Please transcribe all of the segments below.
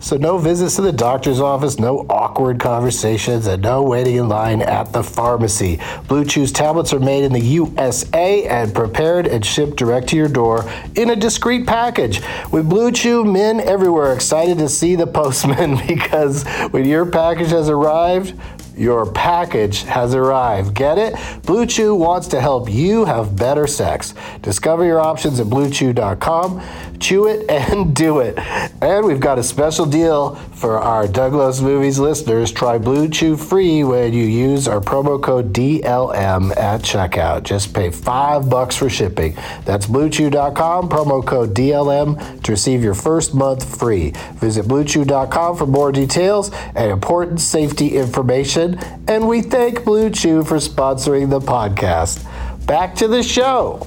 so no visits to the doctor's office, no awkward conversations, and no waiting in line at the pharmacy. Blue Chew's tablets are made in the USA and prepared and shipped direct to your door in a discreet package. With Blue Chew, men everywhere excited to see the postman because when your package has arrived, your package has arrived. Get it? Blue Chew wants to help you have better sex. Discover your options at bluechew.com. Chew it and do it. And we've got a special deal for our Doug Loves Movies listeners. Try Blue Chew free when you use our promo code DLM at checkout. Just pay five bucks for shipping. That's bluechew.com, promo code DLM to receive your first month free. Visit bluechew.com for more details and important safety information. And we thank Blue Chew for sponsoring the podcast. Back to the show.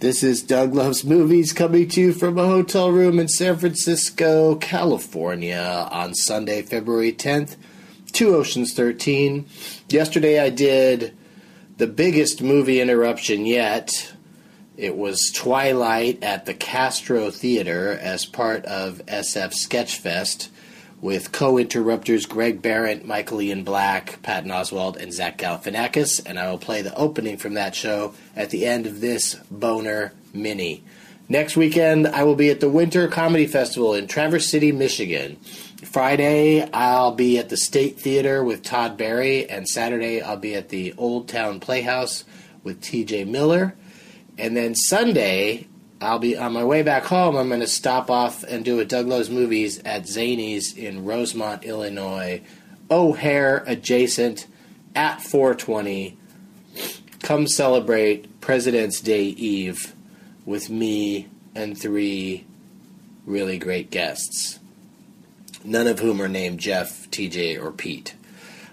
This is Doug Loves Movies coming to you from a hotel room in San Francisco, California on Sunday, February 10th, Two Oceans 13. Yesterday I did the biggest movie interruption yet. It was Twilight at the Castro Theater as part of SF Sketchfest with co-interrupters Greg Behrendt, Michael Ian Black, Patton Oswalt, and Zach Galifianakis, and I will play the opening from that show at the end of this boner mini. Next weekend, I will be at the Winter Comedy Festival in Traverse City, Michigan. Friday, I'll be at the State Theater with Todd Barry, and Saturday, I'll be at the Old Town Playhouse with TJ Miller. And then Sunday, I'll be on my way back home. I'm going to stop off and do a Doug Loves Movies at Zanies in Rosemont, Illinois, O'Hare adjacent at 420. Come celebrate President's Day Eve with me and three really great guests, none of whom are named Jeff, TJ, or Pete.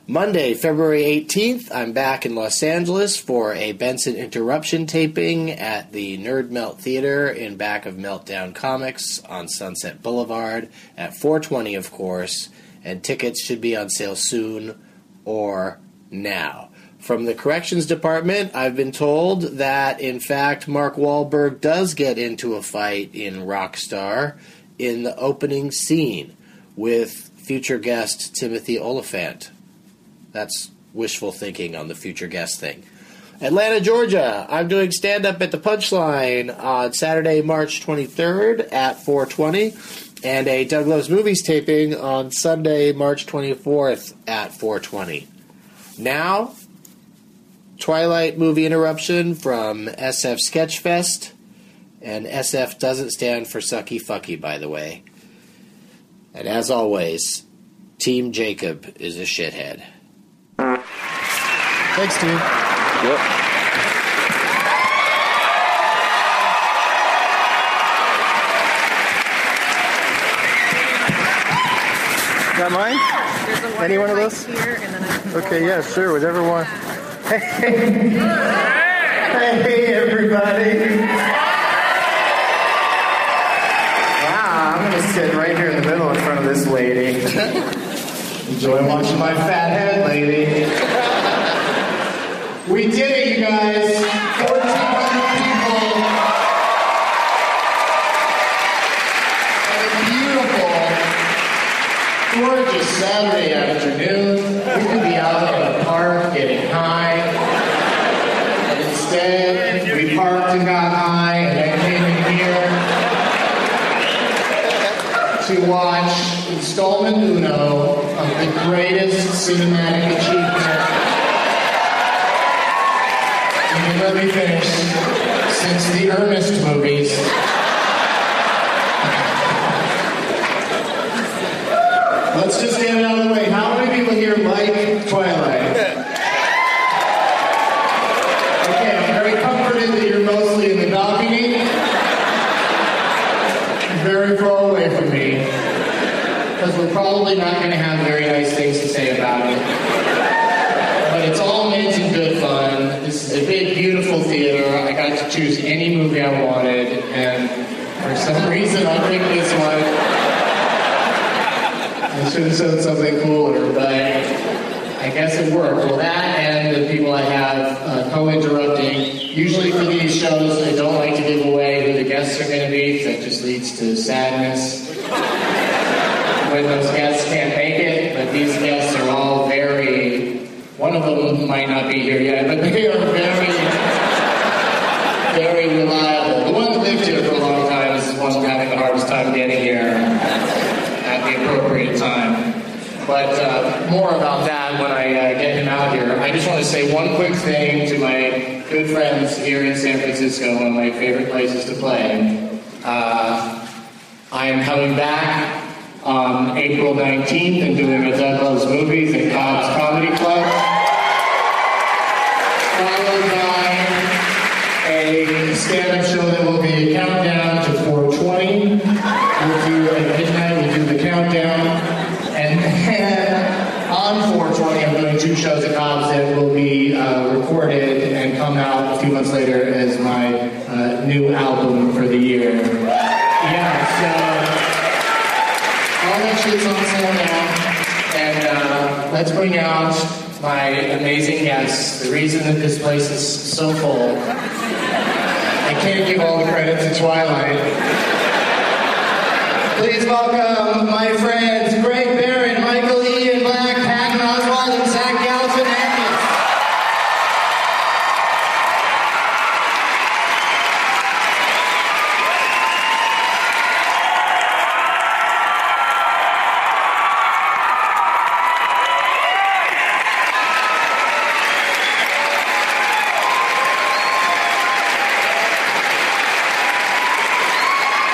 Monday, February 18th, I'm back in Los Angeles for a Benson Interruption taping at the Nerd Melt Theater in back of Meltdown Comics on Sunset Boulevard at 420, of course, and tickets should be on sale soon or now. From the corrections department, I've been told that, in fact, Mark Wahlberg does get into a fight in Rockstar in the opening scene with future guest Timothy Olyphant. That's wishful thinking on the future guest thing. Atlanta, Georgia. I'm doing stand up at the Punchline on Saturday, March 23rd at 420, and a Doug Loves Movies taping on Sunday, March 24th at 420. Now, Twilight movie interruption from SF Sketchfest, and SF doesn't stand for sucky fucky, by the way. And as always, Team Jacob is a shithead. Thanks, Steve. Yep. Got mine? There's a Any one of those? Here, and then I can go Okay, yeah, sure, whatever one. Hey, hey, everybody! Wow, I'm gonna sit right here in the middle in front of this lady. Enjoy watching my fat head, lady. We did it, you guys. 1,400 people. And beautiful, gorgeous Saturday afternoon. We could be out in the park getting high. And instead, we parked and got high and then came in here to watch installment uno of the greatest cinematic And let me finish. Since the Ernest movies. Let's just get it out of the way. How many people here like Twilight? Okay, I'm very comforted that you're mostly in the balcony. Very far away from me. Because we're probably not going to have very nice things to say about it. But it's all meant in good fun. This is a big, beautiful to choose any movie I wanted, and for some reason I picked this one. I should have said something cooler, but I guess it worked. Well, that and the people I have uh, co-interrupting. Usually for these shows, I don't like to give away who the guests are going to be, because that just leads to sadness when those guests can't make it. But these guests are all very. One of them might not be here yet, but they are very reliable. The one that lived here for a long time is the one having the hardest time getting here at the appropriate time. But uh, more about that when I uh, get him out here. I just want to say one quick thing to my good friends here in San Francisco, one of my favorite places to play. Uh, I am coming back on April 19th and doing a Doug Loves Movies at Cobb's Comedy Club. Followed by a stand-up show that will be a countdown to 420. We'll do at midnight, we'll do the countdown. And then on 420, I'm doing two shows at Cobb's that will be uh, recorded and come out a few months later as my uh, new album for the year. Yeah, so all that shit's on sale now. And uh, let's bring out my amazing guests. The reason that this place is so full, I can't give all the credit to Twilight. Please welcome my friends Greg Behrendt, Michael Ian Black, Patton Oswalt, and Zach Galifianakis.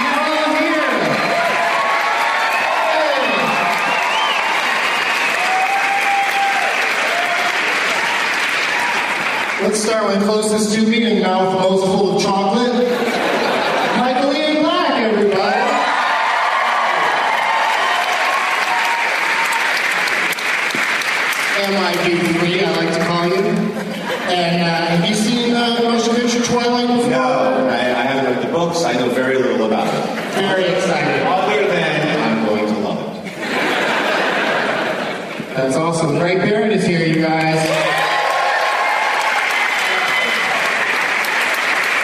You're all here. Let's start with closest to me and mouth most full of chocolate. Michael Ian Black, everybody. MIB3, I like to call you. And uh, have you seen uh, the motion picture Twilight before? No, I, I haven't read the books. I know very little about it. Very excited. Other than I'm going to love it. That's awesome. Greg Behrendt is here, you guys.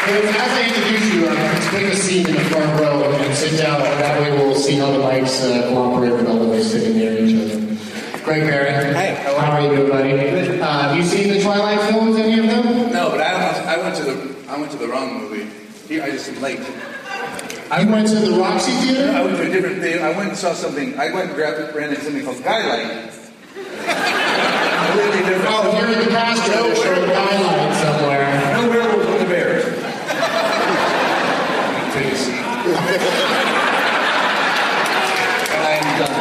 As I introduce you, uh, let's take a seat in the front row and sit down. That way we'll see how the mics uh, cooperate with all of us sitting near each other. Greg Behrendt. Hey, how are you doing, buddy? Uh, have you seen the Twilight films, any of them? No, but I went to the I went to the wrong movie. He, I just am late. I went to the Roxy Theater. I went to a different thing. I went and saw something. I went and grabbed rented something called Skylight. Completely different. Oh, here in the Castro, they're showing Skylight somewhere. No werewolves, only bears. Please. and I am done.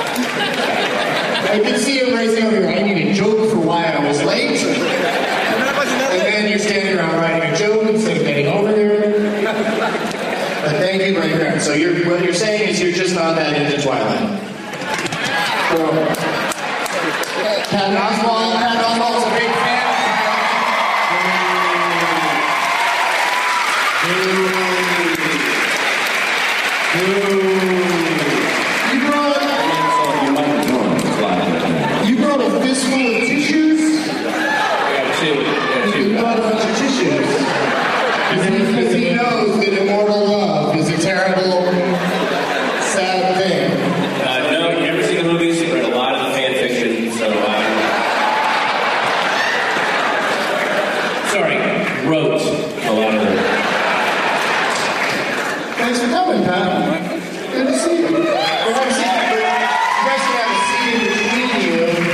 I can see him racing over here. I need a joke for why I was late. And then you're standing around writing a joke instead of getting over there. But thank you very much. So you're, what you're saying is you're just not that into Twilight. So, Pat Oswalt, Pat Oswalt's a big fan. You brought, you brought a fistful of tissues? You brought a bunch of tissues. Because he knows that immortal love is a terrible, sad thing. Uh, no, you never seen the movies. You read a lot of the fan fiction, so. Uh, sorry, wrote a lot of it. Thanks for coming, Pat. Good to see you. We're gonna see you. You guys can have a seat in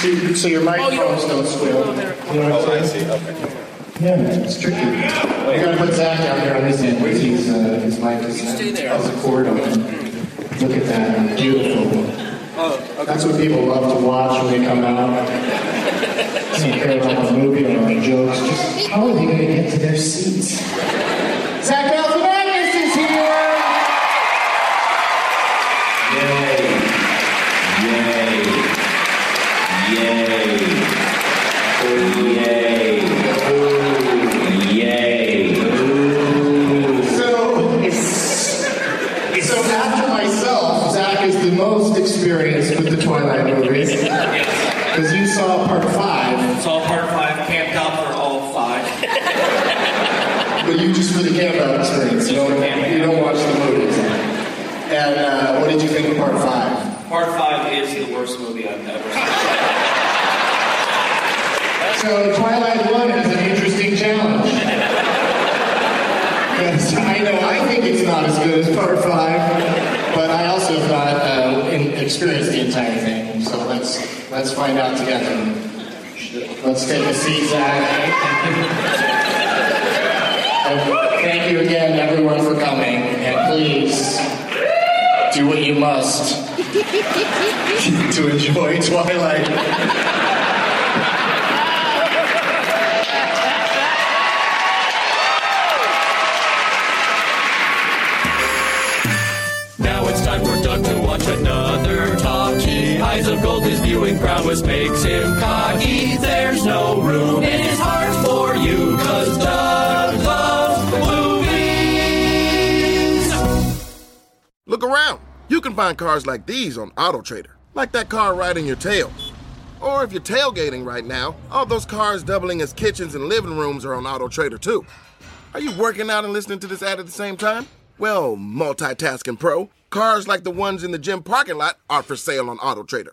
between you, so, your microphones don't squeal. You know what I'm saying? okay. Yeah, it's tricky. We gotta put Zach out there on this end because he's, uh, his mic is, has a cord on it. Look at that, beautiful. Oh. That's what people love to watch when they come out. They don't care about the movie or the jokes. Just how are they gonna get to their seats? Experienced with the Twilight movies. Because you saw part five, Saw part five, camped out for all five. but you just for the campout experience. You don't, you don't watch the movies. And uh, what did you think of part five? Part five is the worst movie I've ever seen. So Twilight One is an interesting challenge. Because I know I think it's not as good as part five, but I also in, experienced the entire thing. So let's let's find out together. Let's take a seat, Zach. Thank you again, everyone, for coming. And please do what you must to enjoy Twilight. Viewing prowess makes him cocky. There's no room in his heart for you, cause Doug loves movies. Look around. You can find cars like these on AutoTrader, like that car riding your tail. Or if you're tailgating right now, all those cars doubling as kitchens and living rooms are on AutoTrader too. Are you working out and listening to this ad at the same time? Well, multitasking pro, cars like the ones in the gym parking lot are for sale on AutoTrader.